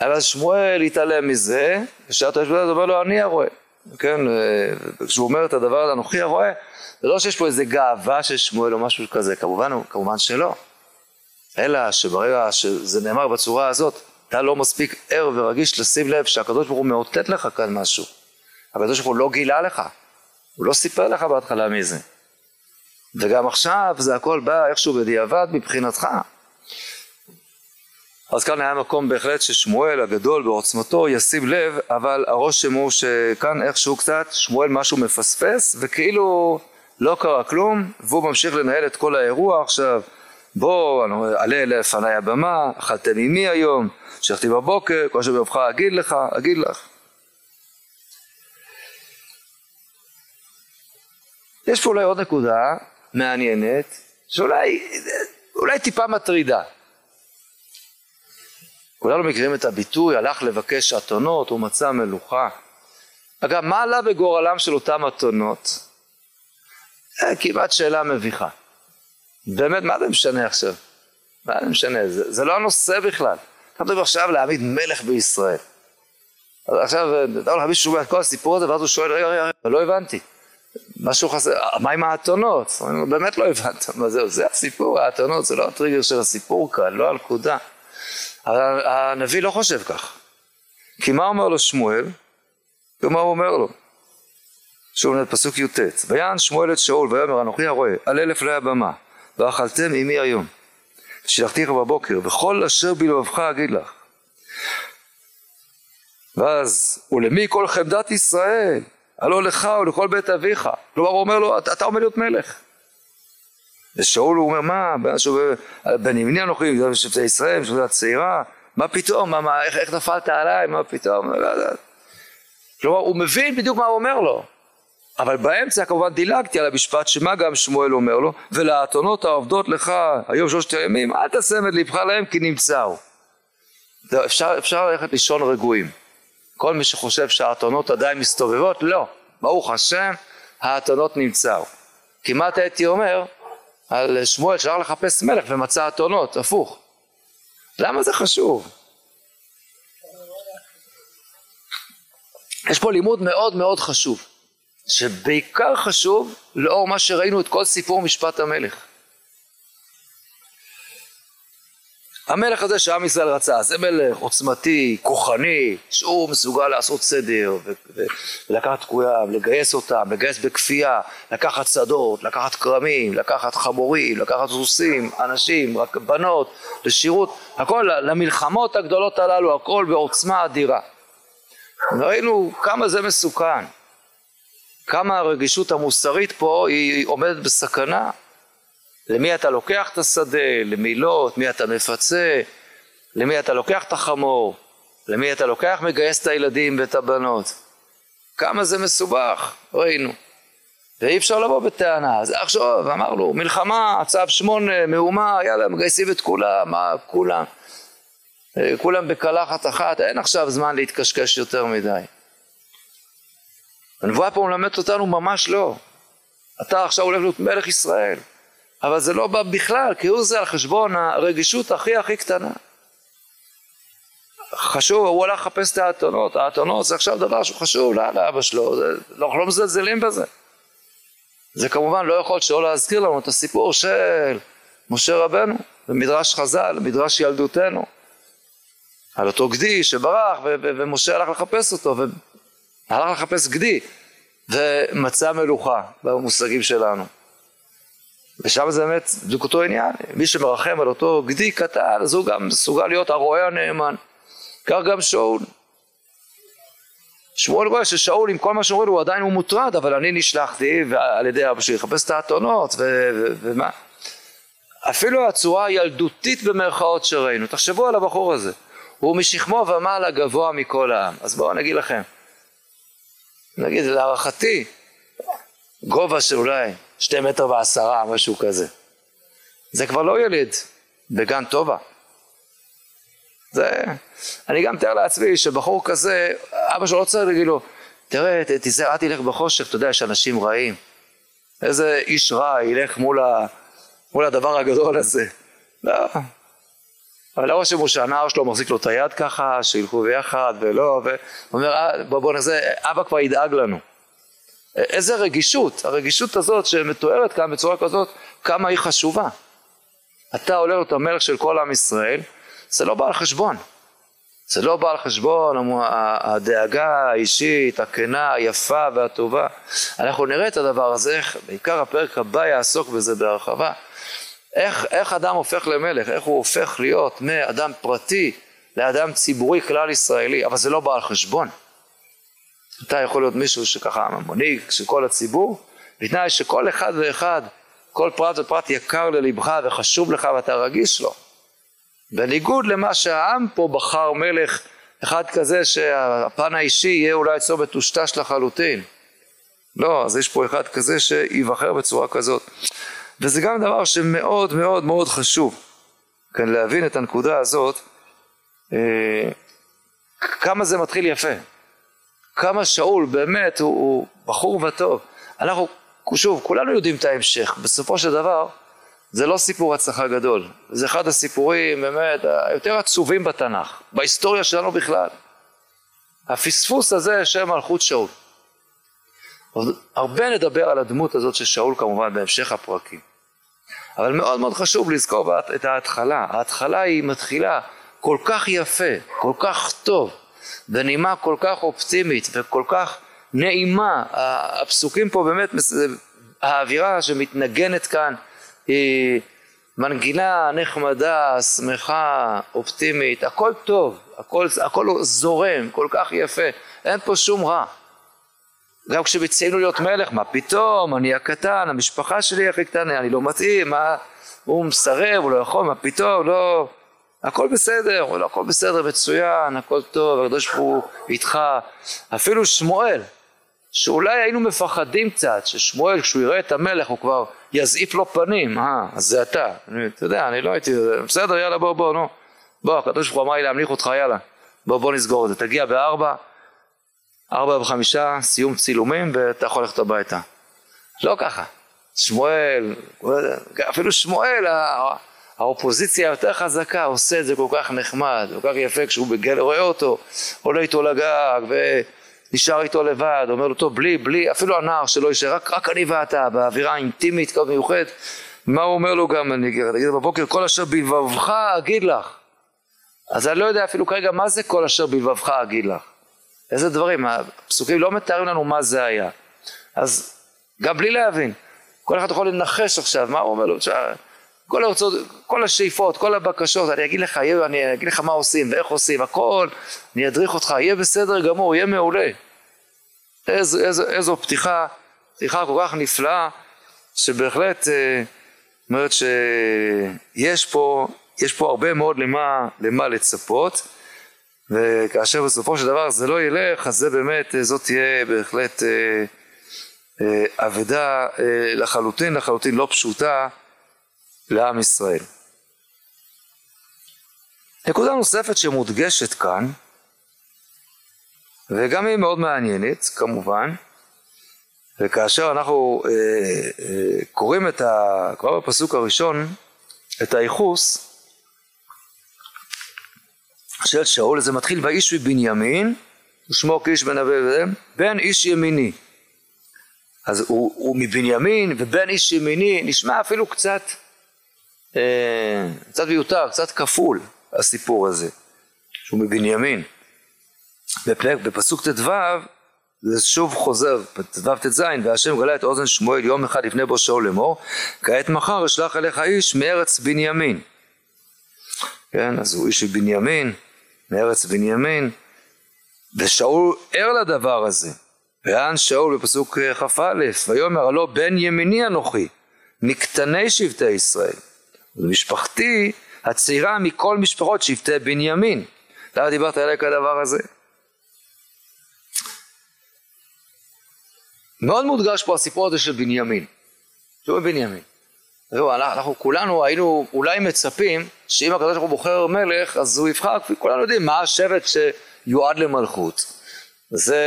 אבל שמואל התעלם מזה ושאלת יש בזה אומר לו אני הרואה. כן כשהוא אומר את הדבר הזה אנוכי הרואה זה לא שיש פה איזה גאווה של שמואל או משהו כזה כמובן, כמובן שלא. אלא שברגע שזה נאמר בצורה הזאת אתה לא מספיק ער ורגיש לשים לב שהקדוש ברוך הוא מאותת לך כאן משהו. הקדוש ברוך הוא לא גילה לך, הוא לא סיפר לך בהתחלה מי זה. וגם עכשיו זה הכל בא איכשהו בדיעבד מבחינתך. אז כאן היה מקום בהחלט ששמואל הגדול בעוצמתו ישים לב, אבל הרושם הוא שכאן איכשהו קצת שמואל משהו מפספס וכאילו לא קרה כלום והוא ממשיך לנהל את כל האירוע עכשיו בוא עלה לפניי הבמה, אכלתם עימי היום, שכתי בבוקר, כל שביובך אגיד לך, אגיד לך. יש פה אולי עוד נקודה מעניינת, שאולי אולי טיפה מטרידה. כולנו מכירים את הביטוי, הלך לבקש אתונות, הוא מצא מלוכה. אגב, מה עלה בגורלם של אותם אתונות? אה, כמעט שאלה מביכה. באמת, מה זה משנה עכשיו? מה זה משנה? זה, זה לא הנושא בכלל. אתה מדבר עכשיו להעמיד מלך בישראל. אז עכשיו, אתה אומר מישהו שומע את כל הסיפור הזה, ואז הוא שואל, רגע, רגע, רגע, לא הבנתי. משהו חסר, מה עם האתונות? באמת לא הבנת, מה זהו, זה הסיפור, האתונות זה לא הטריגר של הסיפור כאן, לא הנקודה. הנביא לא חושב כך. כי מה אומר לו שמואל? ומה הוא אומר לו? שוב פסוק י"ט: ויען שמואל את שאול ויאמר אנוכי הרואה על אלף לפני הבמה ואכלתם עמי היום ושלחתיך בבוקר וכל אשר בלבבך אגיד לך ואז ולמי כל חמדת ישראל הלא לך ולכל בית אביך. כלומר הוא אומר לו אתה עומד להיות מלך. ושאול הוא אומר מה בן ימני אנוכי שבטי ישראל שבטי הצעירה מה פתאום? מה, מה איך, איך נפלת עליי? מה פתאום? לא כלומר הוא מבין בדיוק מה הוא אומר לו. אבל באמצע כמובן דילגתי על המשפט שמה גם שמואל אומר לו ולאתונות העובדות לך היום שלושת הימים אל את לבך להם כי נמצאו אפשר, אפשר ללכת לישון רגועים כל מי שחושב שהאתונות עדיין מסתובבות לא ברוך השם האתונות נמצאו כמעט הייתי אומר על שמואל שהלך לחפש מלך ומצא אתונות הפוך למה זה חשוב? יש פה לימוד מאוד מאוד חשוב שבעיקר חשוב לאור מה שראינו את כל סיפור משפט המלך. המלך הזה שעם ישראל רצה, זה מלך עוצמתי, כוחני, שהוא מסוגל לעשות סדר ולקחת תקויה, לגייס אותם, לגייס בכפייה, לקחת שדות, לקחת כרמים, לקחת חמורים, לקחת סוסים, אנשים, רק בנות, לשירות, הכל למלחמות הגדולות הללו, הכל בעוצמה אדירה. ראינו כמה זה מסוכן. כמה הרגישות המוסרית פה היא עומדת בסכנה. למי אתה לוקח את השדה, למי לא, את מי אתה מפצה, למי אתה לוקח את החמור, למי אתה לוקח מגייס את הילדים ואת הבנות. כמה זה מסובך, ראינו. ואי אפשר לבוא בטענה, אז עכשיו אמרנו מלחמה, צו שמונה, מהומה, יאללה מגייסים את כולם, מה כולם, כולם בקלחת אחת, אין עכשיו זמן להתקשקש יותר מדי. הנבואה פה מלמדת אותנו ממש לא. אתה עכשיו הולך להיות מלך ישראל, אבל זה לא בא בכלל, כי הוא זה על חשבון הרגישות הכי הכי קטנה. חשוב, הוא הולך לחפש את האתונות, האתונות זה עכשיו דבר שהוא חשוב לא, לאבא שלו, זה, לא, לא מזלזלים בזה. זה כמובן לא יכול שלא להזכיר לנו את הסיפור של משה רבנו במדרש חז"ל, מדרש ילדותנו, על אותו גדי שברח ומשה הלך לחפש אותו הלך לחפש גדי ומצא מלוכה במושגים שלנו. ושם זה באמת בדיוק אותו עניין, מי שמרחם על אותו גדי קטן אז הוא גם מסוגל להיות הרועה הנאמן. כך גם שאול. שמואל רואה ששאול עם כל מה שאומרים הוא עדיין הוא מוטרד אבל אני נשלחתי על ידי אבא שלי לחפש את האתונות ומה אפילו הצורה הילדותית במרכאות שראינו תחשבו על הבחור הזה הוא משכמו ומעלה גבוה מכל העם אז בואו נגיד לכם נגיד להערכתי גובה של אולי שתי מטר ועשרה משהו כזה. זה כבר לא ילד בגן טובה זה אני גם מתאר לעצמי שבחור כזה אבא שלו לא צריך להגיד לו תראה תיזהר אל תלך בחושך אתה יודע יש אנשים רעים. איזה איש רע ילך מול, ה, מול הדבר הגדול הזה. לא. אבל הרושם הוא שהנער שלו מחזיק לו את היד ככה, שילכו ביחד ולא, ואומר אה, בוא, בוא נעשה, אבא כבר ידאג לנו. איזה רגישות, הרגישות הזאת שמתוארת כאן בצורה כזאת, כמה היא חשובה. אתה עולה את המלך של כל עם ישראל, זה לא בא על חשבון. זה לא בא על חשבון הדאגה האישית, הכנה, היפה והטובה. אנחנו נראה את הדבר הזה, בעיקר הפרק הבא יעסוק בזה בהרחבה. איך, איך אדם הופך למלך, איך הוא הופך להיות מאדם פרטי לאדם ציבורי כלל ישראלי, אבל זה לא בא על חשבון. אתה יכול להיות מישהו שככה מנהיג של כל הציבור, בתנאי שכל אחד ואחד, כל פרט ופרט יקר ללבך וחשוב לך ואתה רגיש לו. בניגוד למה שהעם פה בחר מלך אחד כזה שהפן האישי יהיה אולי אצלו מטושטש לחלוטין. לא, אז יש פה אחד כזה שייבחר בצורה כזאת. וזה גם דבר שמאוד מאוד מאוד חשוב, כאן להבין את הנקודה הזאת, אה, כמה זה מתחיל יפה, כמה שאול באמת הוא, הוא בחור וטוב. אנחנו, שוב, כולנו יודעים את ההמשך, בסופו של דבר זה לא סיפור הצלחה גדול, זה אחד הסיפורים באמת היותר עצובים בתנ"ך, בהיסטוריה שלנו בכלל. הפספוס הזה של מלכות שאול. הרבה נדבר על הדמות הזאת של שאול כמובן בהמשך הפרקים. אבל מאוד מאוד חשוב לזכור את ההתחלה. ההתחלה היא מתחילה כל כך יפה, כל כך טוב, בנימה כל כך אופטימית וכל כך נעימה. הפסוקים פה באמת, האווירה שמתנגנת כאן היא מנגינה נחמדה, שמחה, אופטימית, הכל טוב, הכל, הכל זורם, כל כך יפה, אין פה שום רע. גם כשמציעים להיות מלך, מה פתאום, אני הקטן, המשפחה שלי הכי קטנה, אני לא מתאים, מה, הוא מסרב, הוא לא יכול, מה פתאום, לא, הכל בסדר, הוא לא, הכל בסדר, מצוין, הכל טוב, הקדוש ברוך הוא איתך, אפילו שמואל, שאולי היינו מפחדים קצת, ששמואל כשהוא יראה את המלך הוא כבר יזעיף לו פנים, אה, אז זה אתה, אני, אתה יודע, אני לא הייתי, בסדר, יאללה, בוא, בוא, נו, בוא, הקדוש ברוך הוא אמר לי להמליך אותך, יאללה, בוא, בוא נסגור את זה, תגיע בארבע, ארבע וחמישה, סיום צילומים ואתה יכול ללכת הביתה. לא ככה. שמואל, אפילו שמואל, האופוזיציה היותר חזקה, עושה את זה כל כך נחמד, כל כך יפה כשהוא בגל, רואה אותו, עולה איתו לגג ונשאר איתו לבד, אומר לו טוב בלי, בלי, אפילו הנער שלא יישאר, רק, רק אני ואתה, באווירה אינטימית כזאת מיוחדת, מה הוא אומר לו גם, אני אגיד בבוקר, כל אשר בלבבך אגיד לך. אז אני לא יודע אפילו כרגע מה זה כל אשר בלבבך אגיד לך. איזה דברים, הפסוקים לא מתארים לנו מה זה היה. אז גם בלי להבין, כל אחד יכול לנחש עכשיו, מה הוא אומר לו, כל הרצות, כל השאיפות, כל הבקשות, אני אגיד לך, אני אגיד לך מה עושים ואיך עושים, הכל, אני אדריך אותך, יהיה בסדר גמור, יהיה מעולה. איזו, איזו, איזו פתיחה, פתיחה כל כך נפלאה, שבהחלט אה, אומרת שיש פה, יש פה הרבה מאוד למה, למה לצפות. וכאשר בסופו של דבר זה לא ילך, אז זה באמת, זאת תהיה בהחלט אה, אה, אבדה אה, לחלוטין, לחלוטין לא פשוטה לעם ישראל. נקודה נוספת שמודגשת כאן, וגם היא מאוד מעניינת כמובן, וכאשר אנחנו אה, אה, קוראים את ה... כבר בפסוק הראשון את הייחוס, של שאול, זה מתחיל ואיש מבנימין, ושמו כאיש בן אבי בן איש ימיני. אז הוא, הוא מבנימין ובן איש ימיני, נשמע אפילו קצת, קצת מיותר, קצת כפול הסיפור הזה, שהוא מבנימין. בפסוק ט"ו זה שוב חוזר, ט"ו ט"ז, והשם גלה את אוזן שמואל יום אחד לפני בו שאול לאמור, כעת מחר אשלח אליך איש מארץ בנימין. כן, אז הוא איש מבנימין, מארץ בנימין, ושאול ער לדבר הזה. ואן שאול בפסוק כ"א, ויאמר הלא בן ימיני אנוכי, מקטני שבטי ישראל. ומשפחתי הצעירה מכל משפחות שבטי בנימין. למה דיברת עליי כדבר הזה? מאוד מודגש פה הסיפור הזה של בנימין. שהוא בנימין. ראו, אנחנו כולנו היינו אולי מצפים שאם הקדוש ברוך הוא בוחר מלך אז הוא יבחר, כולנו יודעים מה השבט שיועד למלכות. זה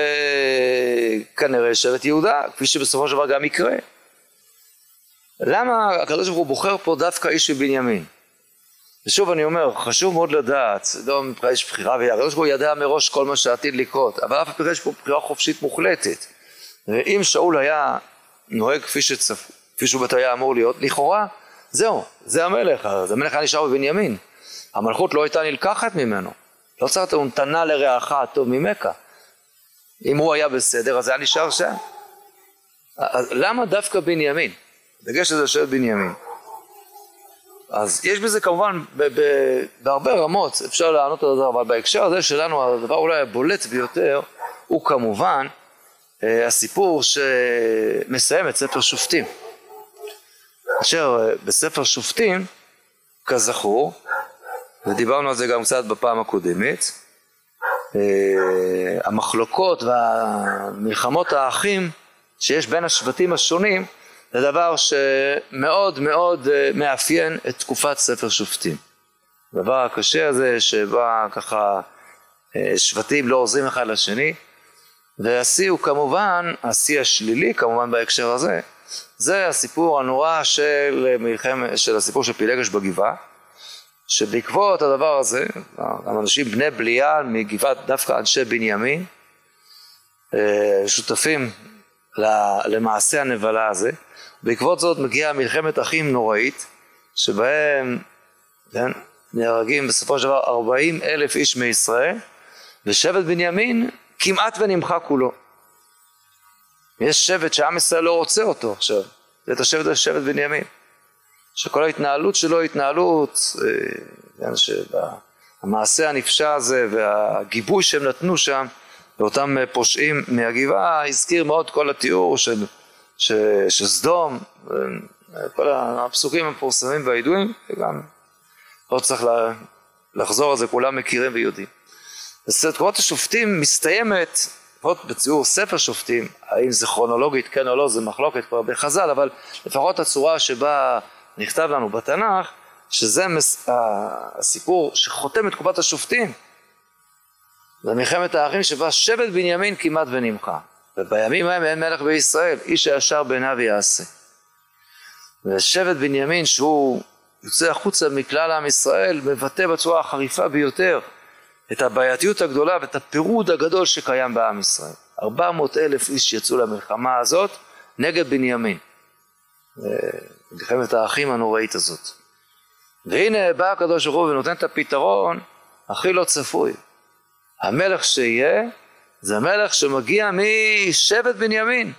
כנראה שבט יהודה, כפי שבסופו של דבר גם יקרה. למה הקדוש ברוך הוא בוחר פה דווקא איש מבנימין? ושוב אני אומר, חשוב מאוד לדעת, לא מבחינת יש בחירה, והקדוש ברוך הוא ידע מראש כל מה שעתיד לקרות, אבל אף פעם יש פה בחירה חופשית מוחלטת. ואם שאול היה נוהג כפי שצפו, כפי שהוא בטח היה אמור להיות, לכאורה זהו, זה המלך, אז המלך היה נשאר בבנימין. המלכות לא הייתה נלקחת ממנו. לא צריך הוא נתנה לרעך הטוב ממכה. אם הוא היה בסדר, אז היה נשאר שם. אז למה דווקא בנימין? דגש לזה של בנימין. אז יש בזה כמובן, ב- ב- בהרבה רמות אפשר לענות על זה, אבל בהקשר הזה שלנו הדבר אולי הבולט ביותר הוא כמובן אה, הסיפור שמסיים את ספר שופטים. אשר אה, בספר שופטים, כזכור, ודיברנו על זה גם קצת בפעם הקודמת, אה, המחלוקות והמלחמות האחים שיש בין השבטים השונים זה דבר שמאוד מאוד אה, מאפיין את תקופת ספר שופטים. הדבר הקשה הזה שבה ככה אה, שבטים לא עוזרים אחד לשני והשיא הוא כמובן, השיא השלילי כמובן בהקשר הזה, זה הסיפור הנורא של מלחמת, של הסיפור של פילגש בגבעה שבעקבות הדבר הזה, אנשים בני בליעל מגבעת דווקא אנשי בנימין, אה, שותפים למעשה הנבלה הזה, בעקבות זאת מגיעה מלחמת אחים נוראית, שבהם כן, נהרגים בסופו של דבר ארבעים אלף איש מישראל, ושבט בנימין כמעט ונמחק כולו. יש שבט שעם ישראל לא רוצה אותו עכשיו, זה את השבט הזה שבט בנימין. שכל ההתנהלות שלו היא התנהלות, אה, כן, שהמעשה הנפשע הזה והגיבוי שהם נתנו שם לאותם פושעים מהגבעה הזכיר מאוד כל התיאור של, של, של סדום, אה, כל הפסוקים המפורסמים והידועים, וגם לא צריך לחזור על זה, כולם מכירים ויודעים. אז תקופת השופטים מסתיימת, לפחות בציור ספר שופטים, האם זה כרונולוגית כן או לא, זה מחלוקת כבר בחז"ל, אבל לפחות הצורה שבה נכתב לנו בתנ"ך, שזה מס... הסיפור שחותם את תקופת השופטים. זה מלחמת האחים שבה שבט בנימין כמעט ונמחה. ובימים ההם אין מלך בישראל, איש הישר בעיניו יעשה. ושבט בנימין שהוא יוצא החוצה מכלל עם ישראל מבטא בצורה החריפה ביותר את הבעייתיות הגדולה ואת הפירוד הגדול שקיים בעם ישראל. ארבע מאות אלף איש יצאו למלחמה הזאת נגד בנימין. מלחמת האחים הנוראית הזאת. והנה בא הקדוש ברוך הוא ונותן את הפתרון הכי לא צפוי. המלך שיהיה זה מלך שמגיע משבט בנימין.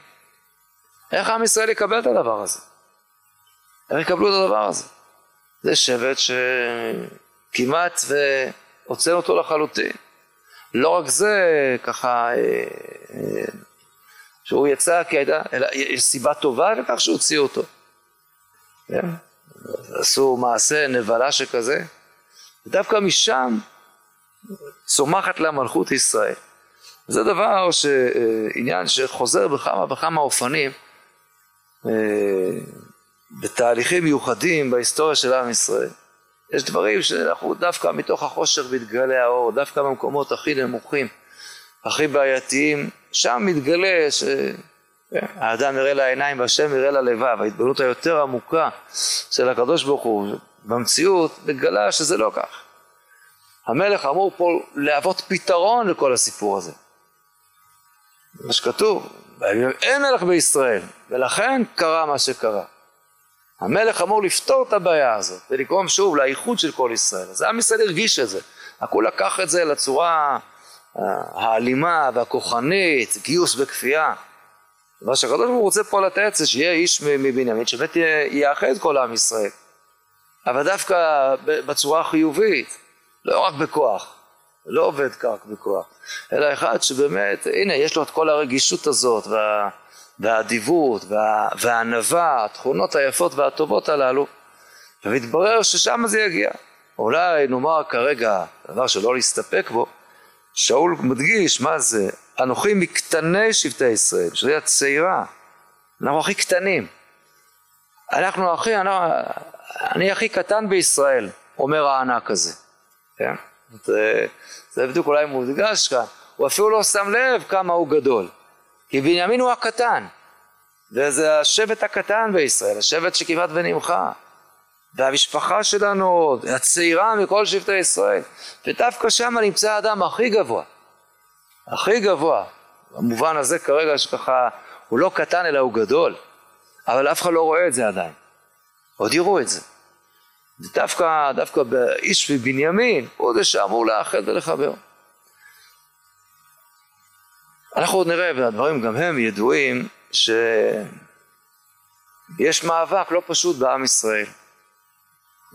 איך עם ישראל יקבל את הדבר הזה? איך יקבלו את הדבר הזה? זה שבט שכמעט והוצאנו אותו לחלוטין. לא רק זה, ככה, אה, אה, שהוא יצא כי הייתה, אלא יש סיבה טובה לכך שהוציאו אותו. כן? עשו מעשה נבלה שכזה, ודווקא משם צומחת לה מלכות ישראל. זה דבר, ש... עניין שחוזר בכמה וכמה אופנים אה, בתהליכים מיוחדים בהיסטוריה של עם ישראל. יש דברים שאנחנו דווקא מתוך החושך מתגלה האור, דווקא במקומות הכי נמוכים, הכי בעייתיים, שם מתגלה ש... כן, יראה לעיניים והשם יראה ללבב, ההתבוננות היותר עמוקה של הקדוש ברוך הוא במציאות מגלה שזה לא כך. המלך אמור פה להוות פתרון לכל הסיפור הזה. מה שכתוב, אין מלך בישראל, ולכן קרה מה שקרה. המלך אמור לפתור את הבעיה הזאת ולגרום שוב לאיחוד של כל ישראל. אז עם ישראל הרגיש את זה, הוא לקח את זה לצורה אה, האלימה והכוחנית, גיוס בכפייה. מה שהקדוש ברוך הוא רוצה פה לתת זה שיהיה איש מבנימין שבאמת יאחד כל עם ישראל אבל דווקא בצורה חיובית לא רק בכוח לא עובד כך בכוח אלא אחד שבאמת הנה יש לו את כל הרגישות הזאת וה, והאדיבות וה, והענווה התכונות היפות והטובות הללו ומתברר ששם זה יגיע אולי נאמר כרגע דבר שלא להסתפק בו שאול מדגיש מה זה אנוכי מקטני שבטי ישראל, שזה הצעירה, אנחנו הכי קטנים. אנחנו הכי, אני, אני הכי קטן בישראל, אומר הענק הזה. כן? זה, זה בדיוק אולי מודגש כאן, הוא אפילו לא שם לב כמה הוא גדול. כי בנימין הוא הקטן, וזה השבט הקטן בישראל, השבט שכמעט ונמחה. והמשפחה שלנו הצעירה מכל שבטי ישראל, ודווקא שם נמצא האדם הכי גבוה. הכי גבוה. במובן הזה כרגע שככה, הוא לא קטן אלא הוא גדול, אבל אף אחד לא רואה את זה עדיין. עוד יראו את זה. דווקא, דווקא באיש ובנימין, הוא זה שאמור לאחד ולחבר. אנחנו עוד נראה, והדברים גם הם ידועים, שיש מאבק לא פשוט בעם ישראל.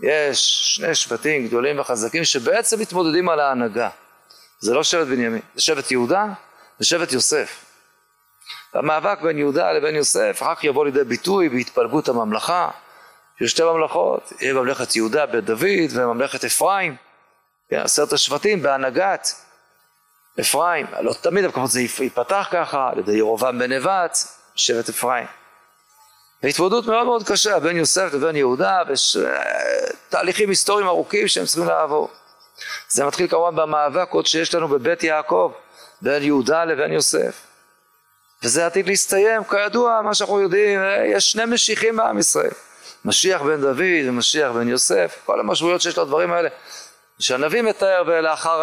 יש שני שבטים גדולים וחזקים שבעצם מתמודדים על ההנהגה. זה לא שבט בנימין, זה שבט יהודה ושבט יוסף. המאבק בין יהודה לבין יוסף אחר כך יבוא לידי ביטוי בהתפלגות הממלכה של שתי ממלכות, יהיה ממלכת יהודה בית דוד וממלכת אפרים, כן, עשרת השבטים בהנהגת אפרים, לא תמיד אבל זה ייפתח ככה על ידי ירובעם בן נבט, שבט אפרים. והתמודדות מאוד מאוד קשה בין יוסף לבין יהודה, ותהליכים היסטוריים ארוכים שהם צריכים לעבור. זה מתחיל כמובן במאבק עוד שיש לנו בבית יעקב, בין יהודה לבין יוסף. וזה עתיד להסתיים, כידוע, מה שאנחנו יודעים, יש שני משיחים בעם ישראל. משיח בן דוד ומשיח בן יוסף, כל המשמעויות שיש לדברים האלה, שהנביא מתאר ולאחר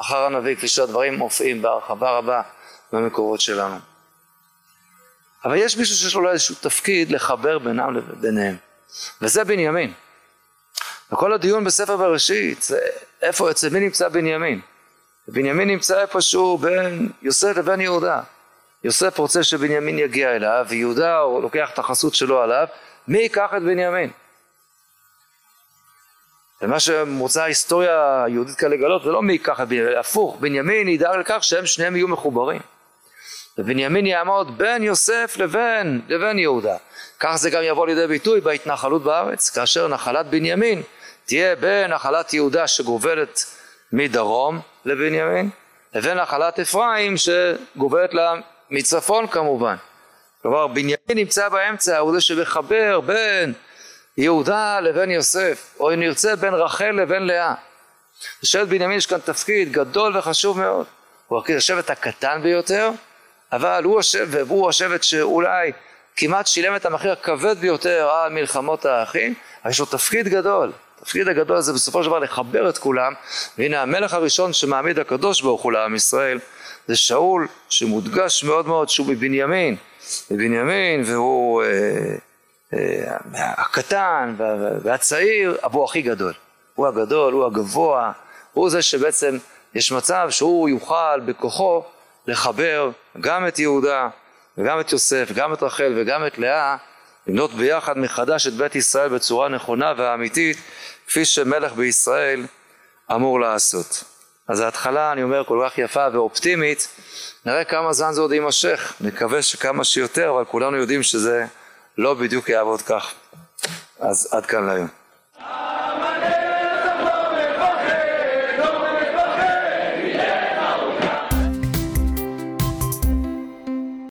אחר הנביא, כפי שהדברים מופיעים בהרחבה רבה במקורות שלנו. אבל יש מישהו שיש לו איזשהו תפקיד לחבר בינם לביניהם, וזה בנימין. וכל הדיון בספר בראשית, זה איפה, אצל מי נמצא בנימין? בנימין נמצא איפשהו בין יוסף לבין יהודה. יוסף רוצה שבנימין יגיע אליו, ויהודה הוא לוקח את החסות שלו עליו, מי ייקח את בנימין? ומה שרוצה ההיסטוריה היהודית כאן לגלות זה לא מי ייקח את בנימין, הפוך, בנימין ידאג לכך שהם שניהם יהיו מחוברים. ובנימין יעמוד בין יוסף לבין, לבין יהודה. כך זה גם יבוא לידי ביטוי בהתנחלות בארץ, כאשר נחלת בנימין תהיה בין נחלת יהודה שגובלת מדרום לבנימין, לבין נחלת אפרים שגובלת לה מצפון כמובן. כלומר בנימין נמצא באמצע, הוא זה שמחבר בין יהודה לבין יוסף, או אם נרצה בין רחל לבין לאה. לשבט בנימין יש כאן תפקיד גדול וחשוב מאוד. הוא השבט הקטן ביותר, אבל הוא השבט, והוא השבט שאולי כמעט שילם את המחיר הכבד ביותר על מלחמות האחים, אבל יש לו תפקיד גדול. התפקיד הגדול הזה בסופו של דבר לחבר את כולם, והנה המלך הראשון שמעמיד הקדוש ברוך הוא לעם ישראל זה שאול שמודגש מאוד מאוד שהוא מבנימין, מבנימין והוא אה, אה, הקטן והצעיר, אבל הוא הכי גדול, הוא הגדול, הוא הגבוה, הוא זה שבעצם יש מצב שהוא יוכל בכוחו לחבר גם את יהודה וגם את יוסף, גם את רחל וגם את לאה, לבנות ביחד מחדש את בית ישראל בצורה נכונה ואמיתית, כפי שמלך בישראל אמור לעשות. אז ההתחלה, אני אומר, כל כך יפה ואופטימית, נראה כמה זמן זה עוד יימשך, נקווה שכמה שיותר, אבל כולנו יודעים שזה לא בדיוק יעבוד כך. אז עד כאן להיום.